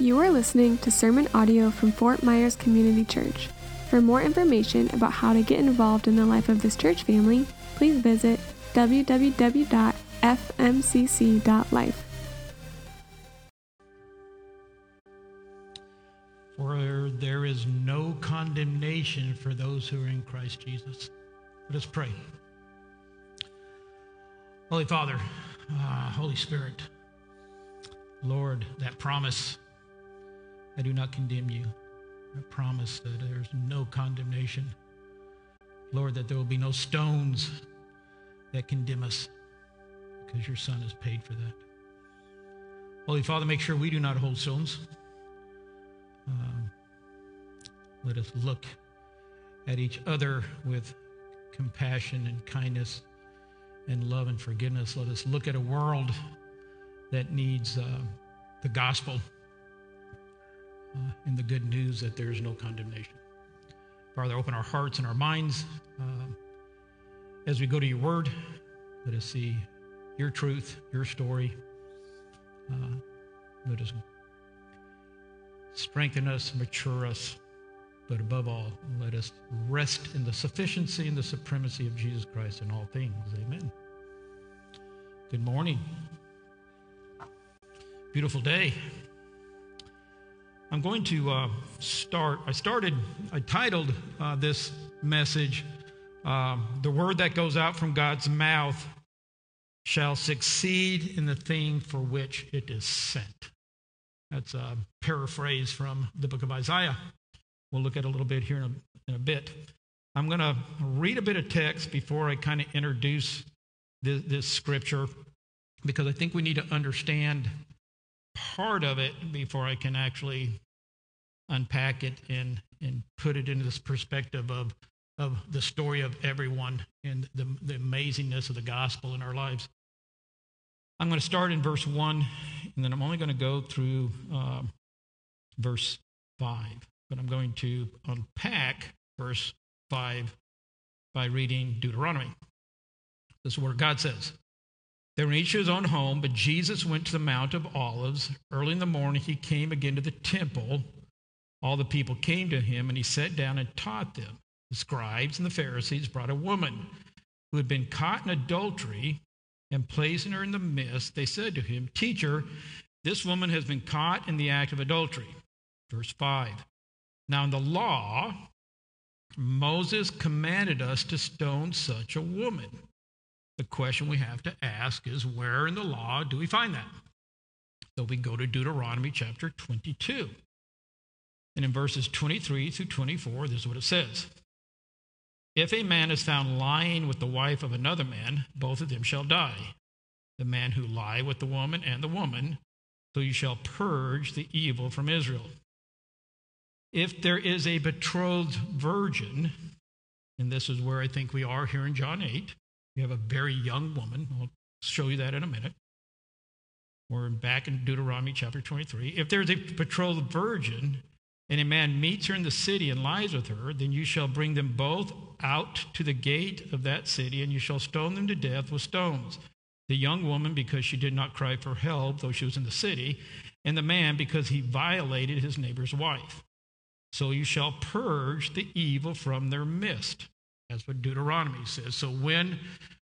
You are listening to sermon audio from Fort Myers Community Church. For more information about how to get involved in the life of this church family, please visit www.fmcc.life. For there is no condemnation for those who are in Christ Jesus. Let us pray. Holy Father, uh, Holy Spirit, Lord, that promise, I do not condemn you. I promise that there's no condemnation. Lord, that there will be no stones that condemn us because your Son has paid for that. Holy Father, make sure we do not hold stones. Um, let us look at each other with compassion and kindness and love and forgiveness. Let us look at a world that needs uh, the gospel uh, and the good news that there is no condemnation. Father, open our hearts and our minds uh, as we go to your word. Let us see your truth, your story. Uh, let us strengthen us, mature us, but above all, let us rest in the sufficiency and the supremacy of Jesus Christ in all things. Amen. Good morning. Beautiful day. I'm going to uh, start. I started, I titled uh, this message, uh, The Word That Goes Out from God's Mouth Shall Succeed in the Thing for Which It Is Sent. That's a paraphrase from the book of Isaiah. We'll look at a little bit here in a, in a bit. I'm going to read a bit of text before I kind of introduce this, this scripture because I think we need to understand part of it before I can actually unpack it and, and put it into this perspective of, of the story of everyone and the, the amazingness of the gospel in our lives. I'm going to start in verse 1, and then I'm only going to go through uh, verse 5. But I'm going to unpack verse 5 by reading Deuteronomy. This is where God says, They were each his own home, but Jesus went to the Mount of Olives. Early in the morning, he came again to the temple. All the people came to him, and he sat down and taught them. The scribes and the Pharisees brought a woman who had been caught in adultery and placing her in the midst, they said to him, Teacher, this woman has been caught in the act of adultery. Verse 5. Now, in the law, Moses commanded us to stone such a woman. The question we have to ask is where in the law do we find that? So we go to Deuteronomy chapter 22. And in verses 23 through 24, this is what it says If a man is found lying with the wife of another man, both of them shall die. The man who lie with the woman and the woman, so you shall purge the evil from Israel. If there is a betrothed virgin, and this is where I think we are here in John 8, we have a very young woman. I'll show you that in a minute. We're back in Deuteronomy chapter 23. If there's a betrothed virgin, and a man meets her in the city and lies with her, then you shall bring them both out to the gate of that city, and you shall stone them to death with stones. The young woman, because she did not cry for help, though she was in the city, and the man, because he violated his neighbor's wife. So you shall purge the evil from their midst. That's what Deuteronomy says. So when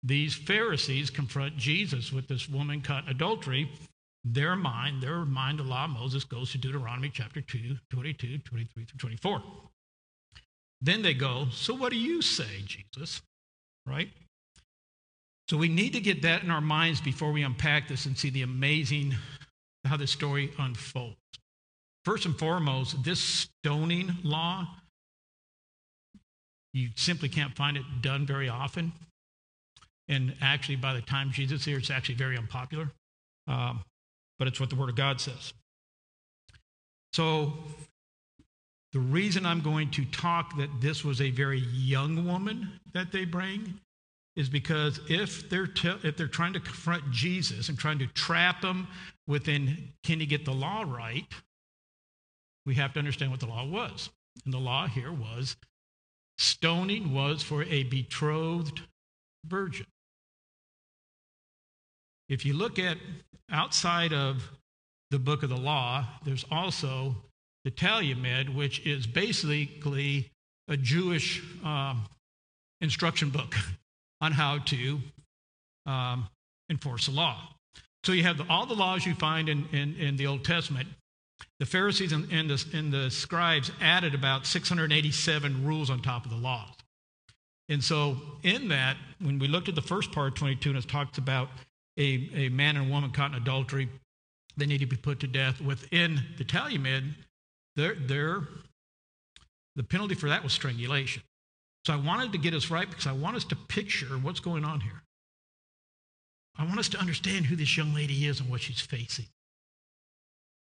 these Pharisees confront Jesus with this woman caught in adultery, their mind, their mind, the law of Moses goes to Deuteronomy chapter 2, 22, 23 through 24. Then they go, So what do you say, Jesus? Right? So we need to get that in our minds before we unpack this and see the amazing how this story unfolds. First and foremost, this stoning law, you simply can't find it done very often. And actually, by the time Jesus is here, it's actually very unpopular. Um, but it's what the Word of God says. So, the reason I'm going to talk that this was a very young woman that they bring is because if they're te- if they're trying to confront Jesus and trying to trap him within can he get the law right, we have to understand what the law was. And the law here was stoning was for a betrothed virgin. If you look at outside of the book of the law, there's also the Talmud, which is basically a Jewish um, instruction book on how to um, enforce the law. So you have all the laws you find in, in, in, the Old Testament. The Pharisees and, and, the, and the scribes added about 687 rules on top of the laws. And so, in that, when we looked at the first part of 22, and it talks about a, a man and woman caught in adultery, they need to be put to death. Within the Talmud, the penalty for that was strangulation. So I wanted to get us right because I want us to picture what's going on here. I want us to understand who this young lady is and what she's facing.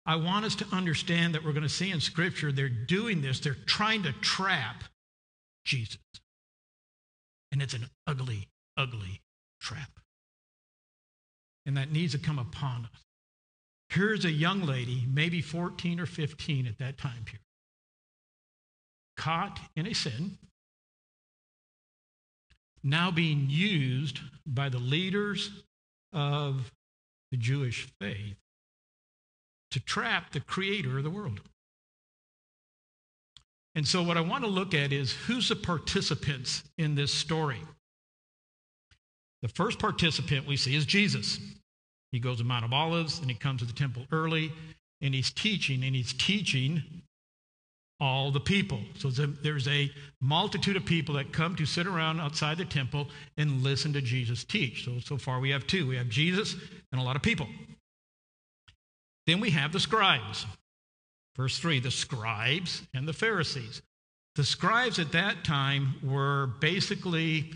I want us to understand that we're going to see in Scripture they're doing this, they're trying to trap Jesus. And it's an ugly, ugly trap. And that needs to come upon us. Here's a young lady, maybe 14 or 15 at that time period, caught in a sin, now being used by the leaders of the Jewish faith to trap the creator of the world. And so, what I want to look at is who's the participants in this story. The first participant we see is Jesus. He goes to Mount of Olives and he comes to the temple early and he's teaching, and he's teaching all the people. So there's a multitude of people that come to sit around outside the temple and listen to Jesus teach. So, so far we have two we have Jesus and a lot of people. Then we have the scribes. Verse 3 the scribes and the Pharisees. The scribes at that time were basically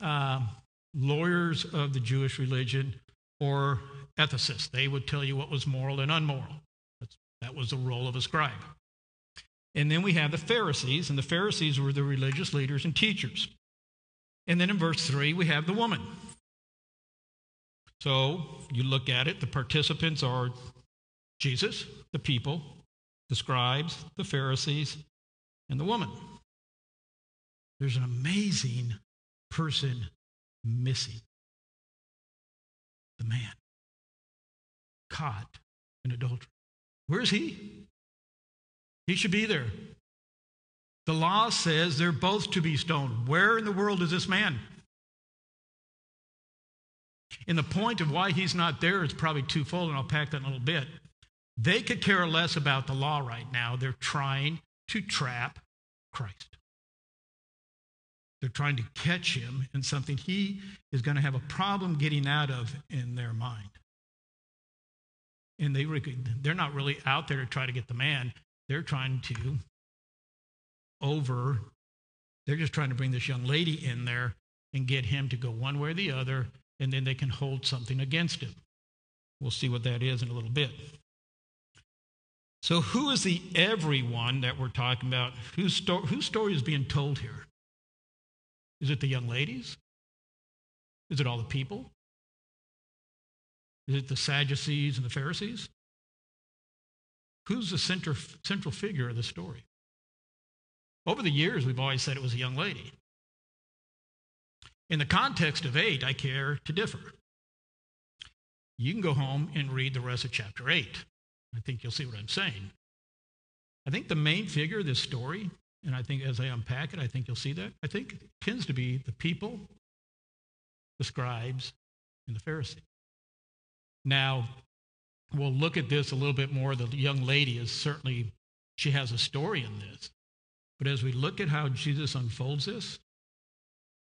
uh, lawyers of the Jewish religion or ethicists. They would tell you what was moral and unmoral. That's, that was the role of a scribe. And then we have the Pharisees, and the Pharisees were the religious leaders and teachers. And then in verse 3, we have the woman. So you look at it, the participants are Jesus, the people, the scribes, the Pharisees, and the woman. There's an amazing person missing the man caught in adultery. Where is he? He should be there. The law says they're both to be stoned. Where in the world is this man? And the point of why he's not there is probably twofold, and I'll pack that in a little bit. They could care less about the law right now. They're trying to trap Christ. They're trying to catch him in something he is going to have a problem getting out of in their mind. And they, they're not really out there to try to get the man. They're trying to over, they're just trying to bring this young lady in there and get him to go one way or the other, and then they can hold something against him. We'll see what that is in a little bit. So, who is the everyone that we're talking about? Whose, sto- whose story is being told here? Is it the young ladies? Is it all the people? Is it the Sadducees and the Pharisees? Who's the center, central figure of the story? Over the years, we've always said it was a young lady. In the context of 8, I care to differ. You can go home and read the rest of chapter 8. I think you'll see what I'm saying. I think the main figure of this story, and I think as I unpack it, I think you'll see that, I think it tends to be the people, the scribes, and the Pharisees. Now, we'll look at this a little bit more. The young lady is certainly, she has a story in this. But as we look at how Jesus unfolds this,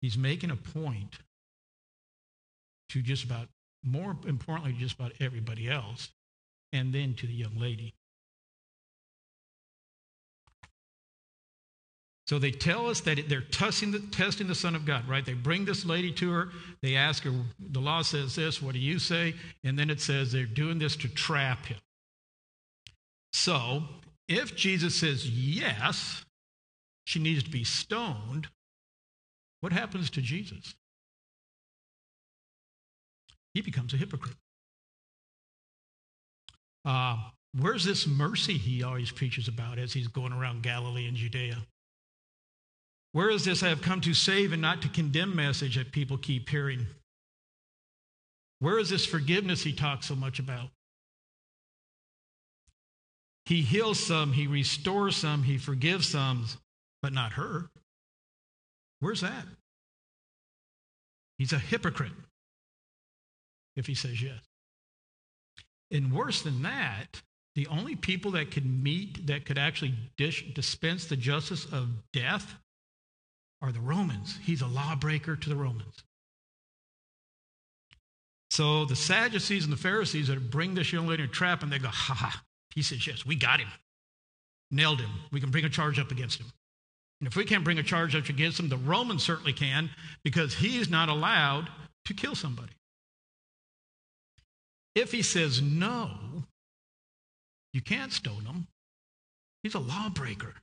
he's making a point to just about, more importantly, just about everybody else, and then to the young lady. So they tell us that they're testing the, testing the Son of God, right? They bring this lady to her. They ask her, the law says this, what do you say? And then it says they're doing this to trap him. So if Jesus says yes, she needs to be stoned, what happens to Jesus? He becomes a hypocrite. Uh, where's this mercy he always preaches about as he's going around Galilee and Judea? Where is this I have come to save and not to condemn message that people keep hearing? Where is this forgiveness he talks so much about? He heals some, he restores some, he forgives some, but not her. Where's that? He's a hypocrite if he says yes. And worse than that, the only people that could meet, that could actually dish, dispense the justice of death are the Romans. He's a lawbreaker to the Romans. So the Sadducees and the Pharisees that bring this young lady in a trap and they go, ha ha. He says, yes, we got him. Nailed him. We can bring a charge up against him. And if we can't bring a charge up against him, the Romans certainly can because he is not allowed to kill somebody. If he says no, you can't stone him. He's a lawbreaker.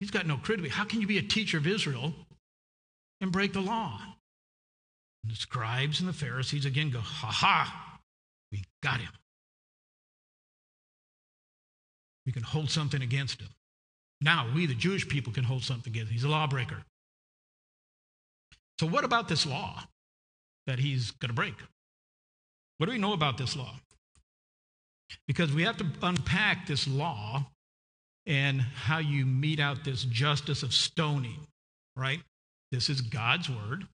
He's got no credibility. How can you be a teacher of Israel and break the law? And the scribes and the Pharisees again go, ha ha, we got him. We can hold something against him. Now, we, the Jewish people, can hold something against him. He's a lawbreaker. So, what about this law that he's going to break? What do we know about this law? Because we have to unpack this law and how you mete out this justice of stoning, right? This is God's word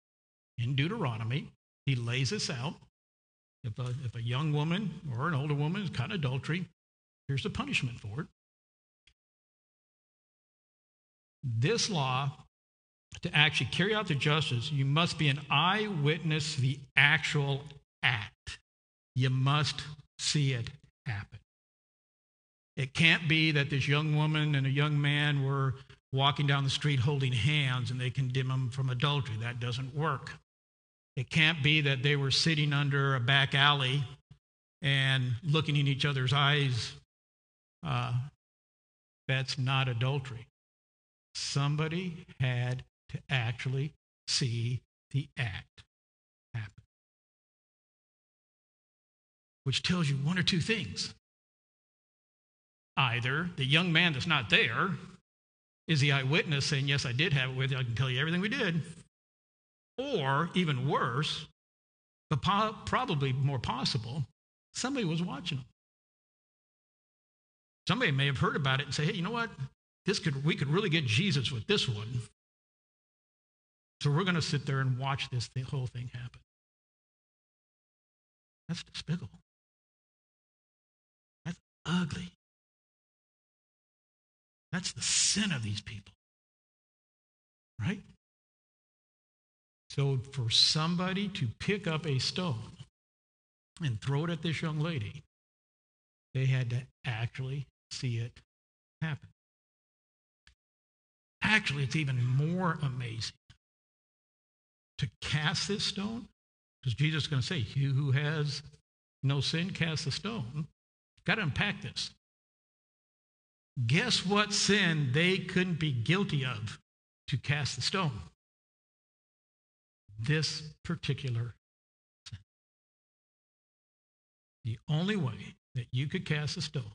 in Deuteronomy. He lays this out. If a, if a young woman or an older woman is caught in adultery, here's the punishment for it. This law, to actually carry out the justice, you must be an eyewitness to the actual act. You must see it happen. It can't be that this young woman and a young man were walking down the street holding hands and they condemn them from adultery. That doesn't work. It can't be that they were sitting under a back alley and looking in each other's eyes. Uh, that's not adultery. Somebody had to actually see the act which tells you one or two things. Either the young man that's not there is the eyewitness saying, Yes, I did have it with you, I can tell you everything we did. Or, even worse, but po- probably more possible, somebody was watching them. Somebody may have heard about it and say, Hey, you know what? This could, we could really get Jesus with this one. So we're going to sit there and watch this whole thing happen. That's despicable ugly. That's the sin of these people. Right? So, for somebody to pick up a stone and throw it at this young lady, they had to actually see it happen. Actually, it's even more amazing to cast this stone, because Jesus is going to say, He who has no sin cast the stone. Got to unpack this. Guess what sin they couldn't be guilty of to cast the stone? This particular sin. The only way that you could cast a stone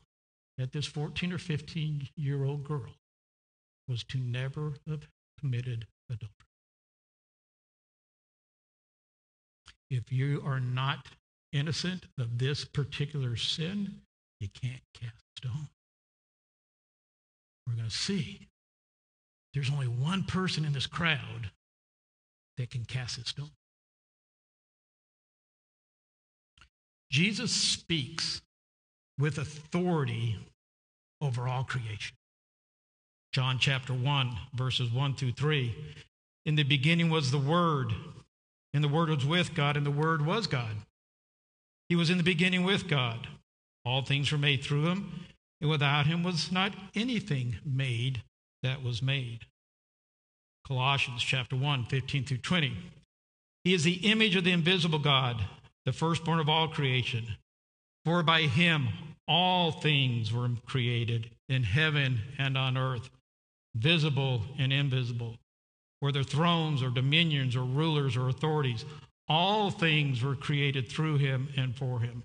at this 14 or 15 year old girl was to never have committed adultery. If you are not innocent of this particular sin, you can't cast stone. We're going to see there's only one person in this crowd that can cast a stone. Jesus speaks with authority over all creation. John chapter 1, verses 1 through 3. In the beginning was the Word, and the Word was with God, and the Word was God. He was in the beginning with God. All things were made through him, and without him was not anything made that was made. Colossians chapter 1, 15 through 20. He is the image of the invisible God, the firstborn of all creation. For by him all things were created in heaven and on earth, visible and invisible, whether thrones or dominions or rulers or authorities. All things were created through him and for him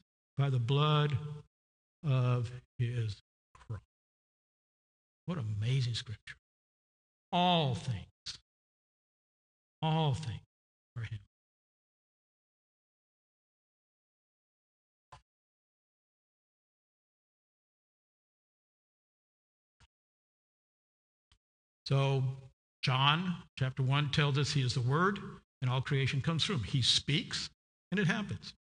by the blood of his cross. What amazing scripture. All things, all things for him. So, John chapter 1 tells us he is the Word, and all creation comes through him. He speaks, and it happens.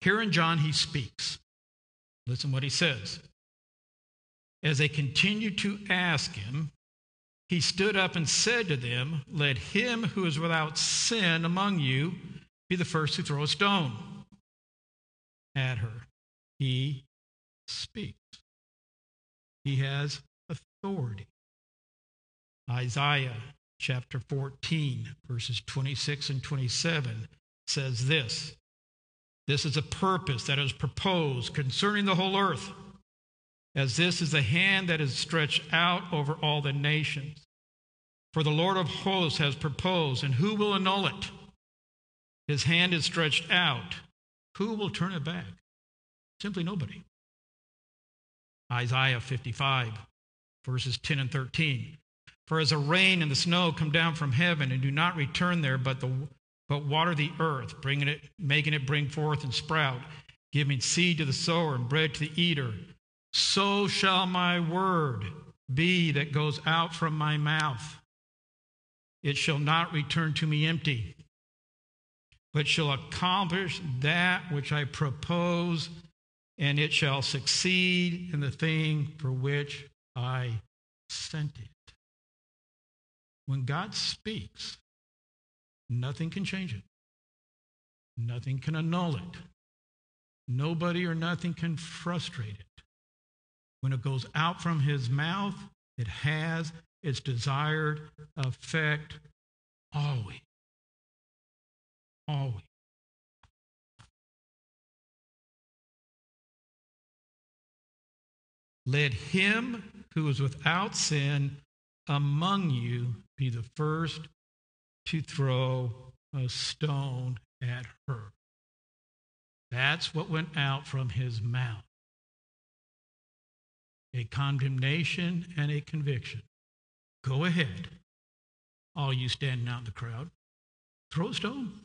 Here in John, he speaks. Listen what he says. As they continued to ask him, he stood up and said to them, Let him who is without sin among you be the first to throw a stone at her. He speaks, he has authority. Isaiah chapter 14, verses 26 and 27 says this This is a purpose that is proposed concerning the whole earth, as this is the hand that is stretched out over all the nations. For the Lord of hosts has proposed, and who will annul it? His hand is stretched out. Who will turn it back? Simply nobody. Isaiah 55, verses 10 and 13. For as the rain and the snow come down from heaven and do not return there, but, the, but water the earth, bringing it, making it bring forth and sprout, giving seed to the sower and bread to the eater, so shall my word be that goes out from my mouth. It shall not return to me empty, but shall accomplish that which I propose, and it shall succeed in the thing for which I sent it. When God speaks, nothing can change it, nothing can annul it, nobody or nothing can frustrate it. When it goes out from his mouth, it has its desired effect always. Always. Let him who is without sin among you be the first to throw a stone at her. That's what went out from his mouth a condemnation and a conviction. Go ahead, all you standing out in the crowd, throw a stone.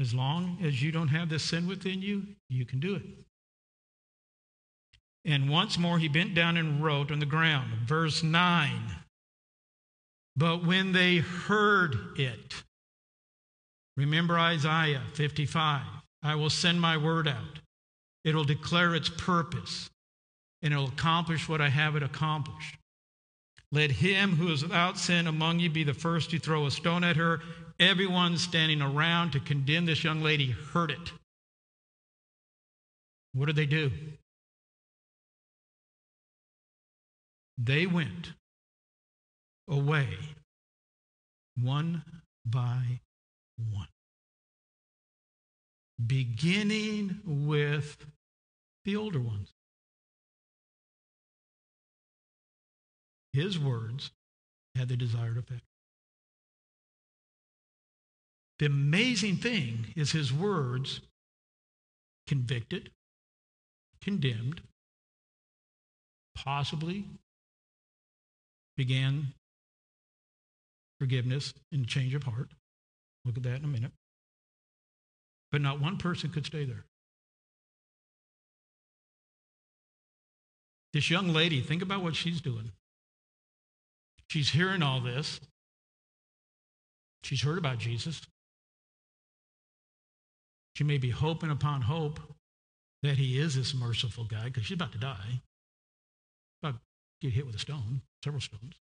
As long as you don't have this sin within you, you can do it. And once more he bent down and wrote on the ground. Verse 9 but when they heard it, remember Isaiah 55 I will send my word out. It'll declare its purpose, and it'll accomplish what I have it accomplished. Let him who is without sin among you be the first to throw a stone at her. Everyone standing around to condemn this young lady heard it. What did they do? They went away one by one. Beginning with the older ones. His words had the desired effect. The amazing thing is his words convicted, condemned, possibly began forgiveness and change of heart. Look at that in a minute. But not one person could stay there. This young lady, think about what she's doing. She's hearing all this. She's heard about Jesus. She may be hoping upon hope that he is this merciful guy because she's about to die. About to get hit with a stone, several stones.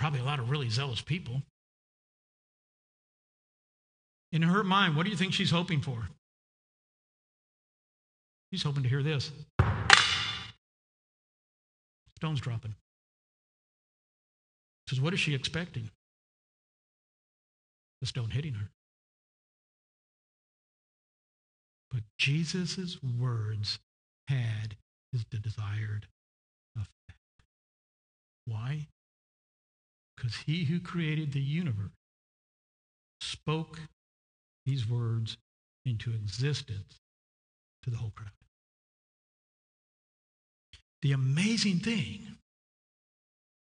Probably a lot of really zealous people. In her mind, what do you think she's hoping for? She's hoping to hear this stones dropping. Says, what is she expecting? The stone hitting her. But Jesus' words had his desired effect. Why? Because he who created the universe spoke these words into existence to the whole crowd. The amazing thing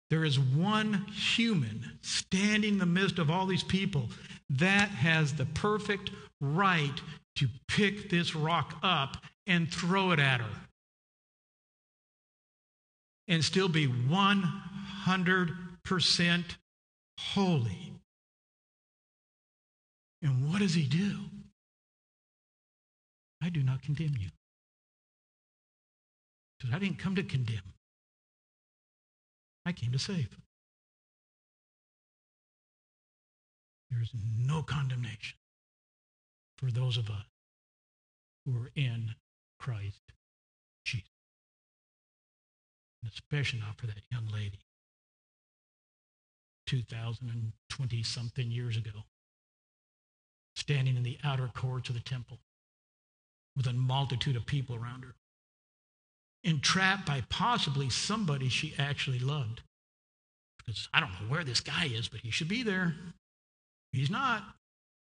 there is one human standing in the midst of all these people that has the perfect right to pick this rock up and throw it at her and still be 100% holy. And what does he do? I do not condemn you. Because I didn't come to condemn. I came to save. There is no condemnation for those of us who are in Christ Jesus. And especially not for that young lady 2020 something years ago, standing in the outer courts of the temple with a multitude of people around her, entrapped by possibly somebody she actually loved. Because I don't know where this guy is, but he should be there. He's not.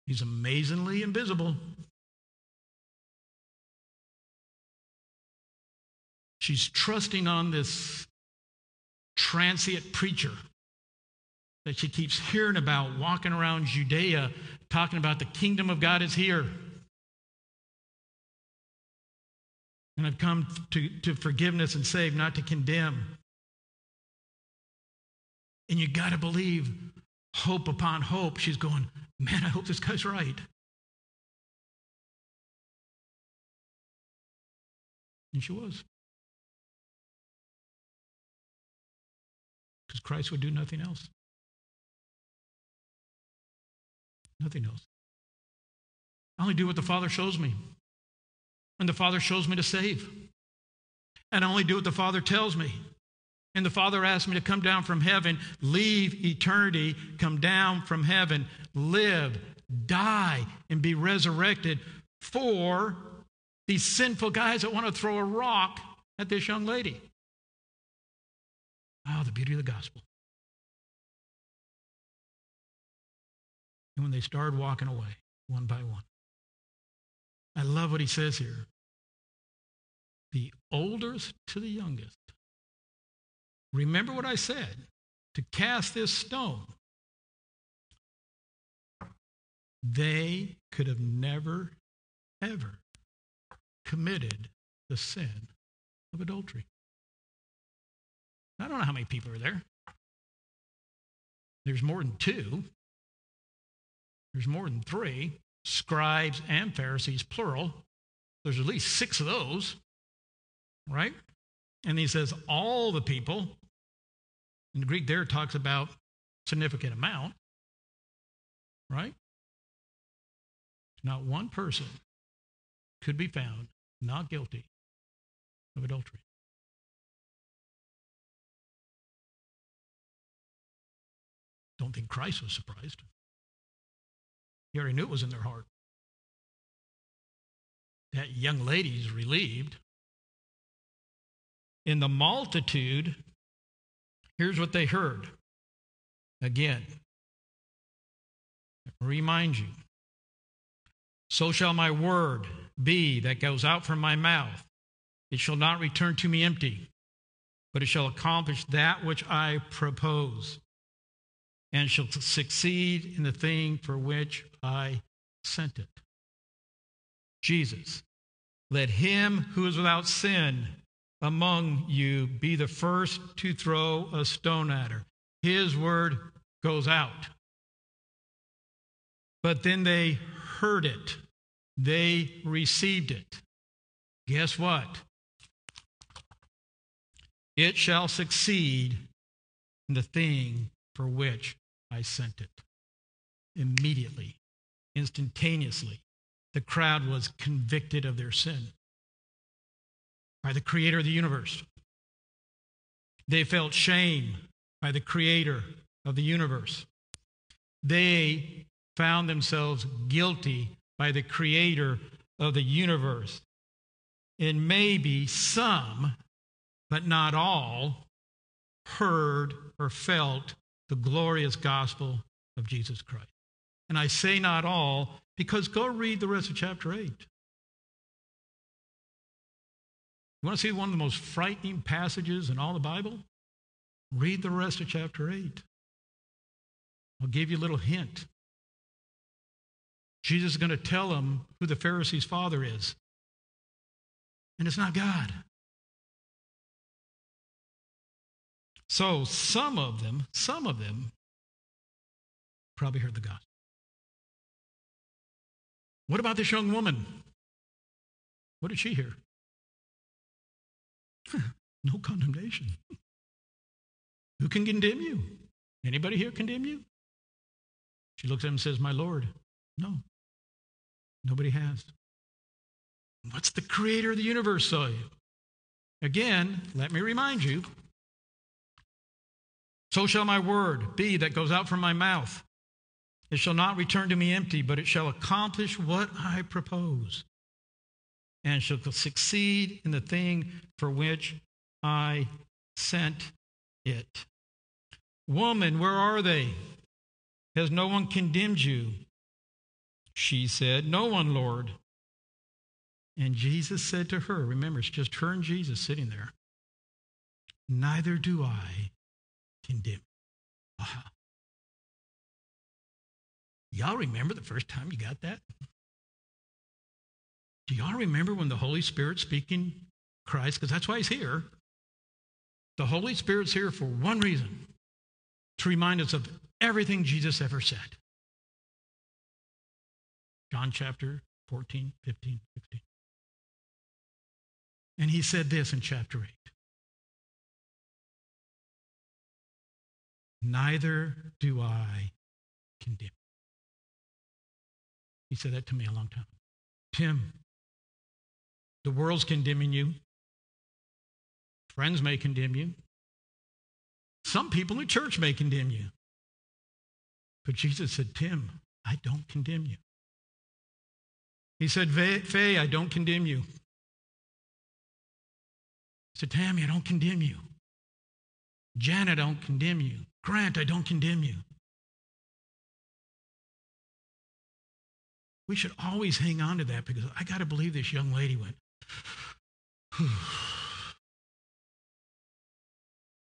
He's amazingly invisible. She's trusting on this transient preacher that she keeps hearing about walking around Judea talking about the kingdom of God is here. And I've come to, to forgiveness and save, not to condemn. And you got to believe hope upon hope. She's going, man, I hope this guy's right. And she was. Because Christ would do nothing else. Nothing else. I only do what the Father shows me. And the Father shows me to save. And I only do what the Father tells me. And the Father asked me to come down from heaven, leave eternity, come down from heaven, live, die, and be resurrected for these sinful guys that want to throw a rock at this young lady. Oh, the beauty of the gospel. And when they started walking away, one by one, I love what he says here. The oldest to the youngest Remember what I said to cast this stone. They could have never, ever committed the sin of adultery. I don't know how many people are there. There's more than two. There's more than three scribes and Pharisees, plural. There's at least six of those, right? And he says, all the people in the Greek, there talks about significant amount, right? Not one person could be found not guilty of adultery. Don't think Christ was surprised. He already knew it was in their heart. That young lady's relieved. In the multitude, Here's what they heard. Again, remind you. So shall my word be that goes out from my mouth. It shall not return to me empty, but it shall accomplish that which I propose, and shall succeed in the thing for which I sent it. Jesus, let him who is without sin among you be the first to throw a stone at her. His word goes out. But then they heard it, they received it. Guess what? It shall succeed in the thing for which I sent it. Immediately, instantaneously, the crowd was convicted of their sin by the creator of the universe. They felt shame by the creator of the universe. They found themselves guilty by the creator of the universe. And maybe some, but not all, heard or felt the glorious gospel of Jesus Christ. And I say not all because go read the rest of chapter 8. You want to see one of the most frightening passages in all the Bible? Read the rest of chapter 8. I'll give you a little hint. Jesus is going to tell them who the Pharisees' father is. And it's not God. So some of them, some of them probably heard the gospel. What about this young woman? What did she hear? no condemnation. Who can condemn you? Anybody here condemn you? She looks at him and says, My Lord, no. Nobody has. What's the creator of the universe say? Again, let me remind you so shall my word be that goes out from my mouth. It shall not return to me empty, but it shall accomplish what I propose, and shall succeed in the thing for which I sent it. Woman, where are they? Has no one condemned you? She said, No one, Lord. And Jesus said to her, Remember, it's just her and Jesus sitting there. Neither do I condemn. Y'all remember the first time you got that? Do y'all remember when the Holy Spirit speaking Christ? Because that's why he's here. The Holy Spirit's here for one reason to remind us of everything Jesus ever said. John chapter 14, 15, 16. And he said this in chapter 8 Neither do I condemn. He said that to me a long time. Tim, the world's condemning you. Friends may condemn you. Some people in church may condemn you. But Jesus said, Tim, I don't condemn you. He said, Faye, I don't condemn you. He said, Tammy, I don't condemn you. Janet, I don't condemn you. Grant, I don't condemn you. We should always hang on to that because I got to believe this young lady went,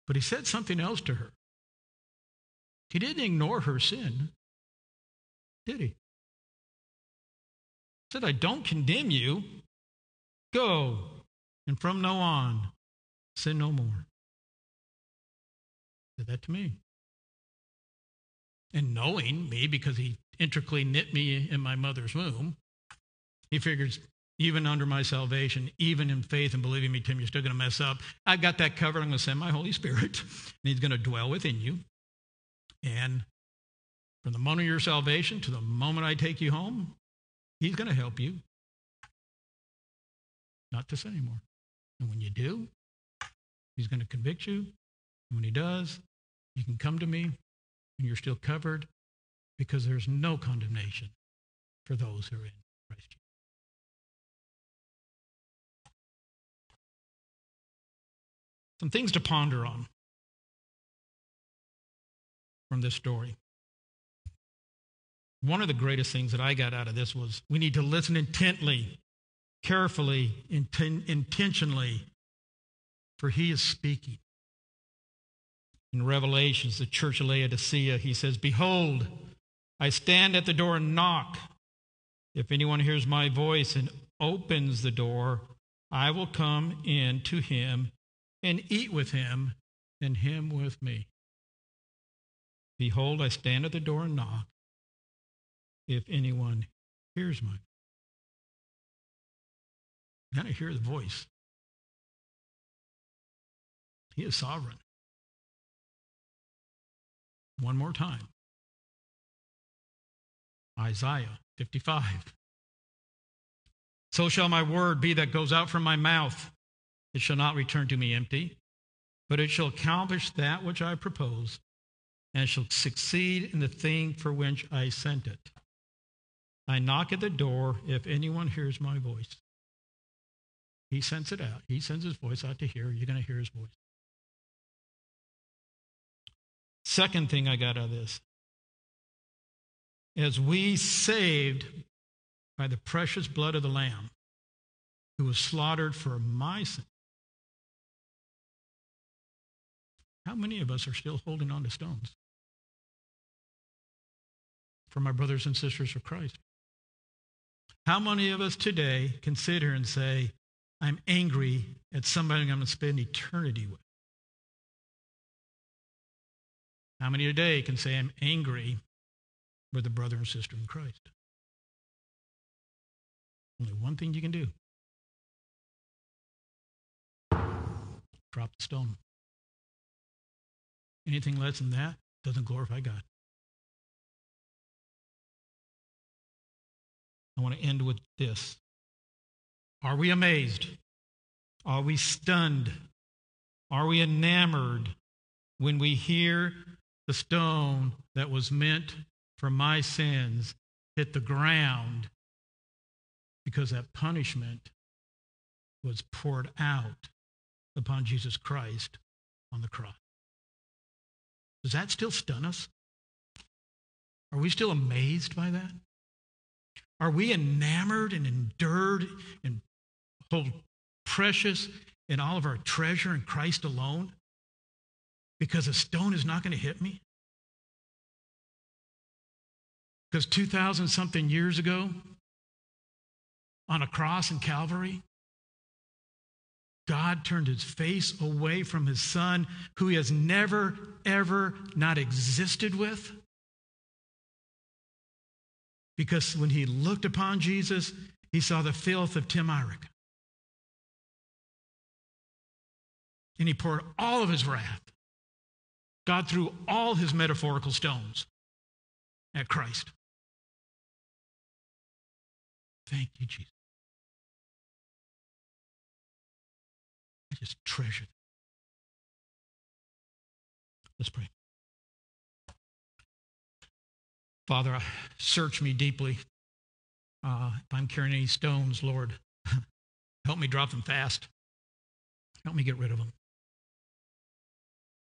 but he said something else to her. He didn't ignore her sin, did he? He said, I don't condemn you. Go, and from now on, sin no more. Said that to me. And knowing me, because he intricately knit me in my mother's womb, he figures even under my salvation, even in faith and believing me, Tim, you're still going to mess up. I've got that covered. I'm going to send my Holy Spirit, and He's going to dwell within you. And from the moment of your salvation to the moment I take you home, He's going to help you not to sin anymore. And when you do, He's going to convict you. When He does, you can come to me and you're still covered because there's no condemnation for those who are in Christ Jesus. Some things to ponder on from this story. One of the greatest things that I got out of this was we need to listen intently, carefully, inten- intentionally, for he is speaking. In Revelations, the church of Laodicea, he says, Behold, I stand at the door and knock. If anyone hears my voice and opens the door, I will come in to him and eat with him, and him with me. Behold, I stand at the door and knock. If anyone hears my you to hear the voice. He is sovereign. One more time. Isaiah 55. So shall my word be that goes out from my mouth. It shall not return to me empty, but it shall accomplish that which I propose and shall succeed in the thing for which I sent it. I knock at the door. If anyone hears my voice, he sends it out. He sends his voice out to hear. You're going to hear his voice. Second thing I got out of this as we saved by the precious blood of the Lamb who was slaughtered for my sin. How many of us are still holding on to stones? For my brothers and sisters of Christ. How many of us today can sit here and say, I'm angry at somebody I'm going to spend eternity with? How many today can say, I'm angry with a brother and sister in Christ? Only one thing you can do drop the stone. Anything less than that doesn't glorify God. I want to end with this. Are we amazed? Are we stunned? Are we enamored when we hear the stone that was meant for my sins hit the ground because that punishment was poured out upon Jesus Christ on the cross? Does that still stun us? Are we still amazed by that? Are we enamored and endured and hold precious in all of our treasure in Christ alone? Because a stone is not going to hit me? Because 2,000 something years ago, on a cross in Calvary, God turned his face away from his son, who he has never, ever not existed with. Because when he looked upon Jesus, he saw the filth of Tim Eyrick. And he poured all of his wrath. God threw all his metaphorical stones at Christ. Thank you, Jesus. I just treasure them. Let's pray. Father, search me deeply. Uh, if I'm carrying any stones, Lord, help me drop them fast. Help me get rid of them.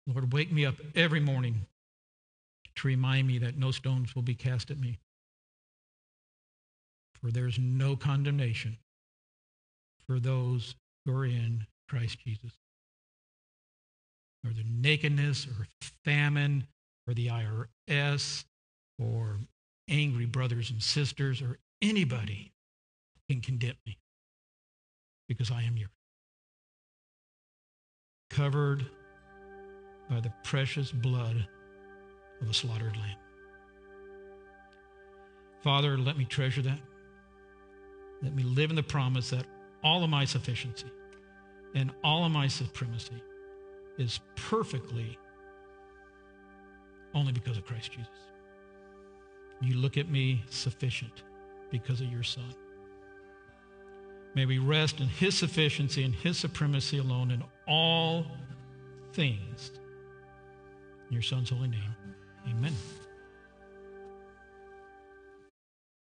Lord, wake me up every morning to remind me that no stones will be cast at me. For there's no condemnation for those who are in Christ Jesus. Or the nakedness or famine or the IRS or angry brothers and sisters or anybody can condemn me because I am yours. Covered by the precious blood of a slaughtered lamb. Father, let me treasure that. Let me live in the promise that all of my sufficiency and all of my supremacy is perfectly only because of Christ Jesus. You look at me sufficient because of your Son. May we rest in His sufficiency and His supremacy alone in all things. In your Son's holy name, amen.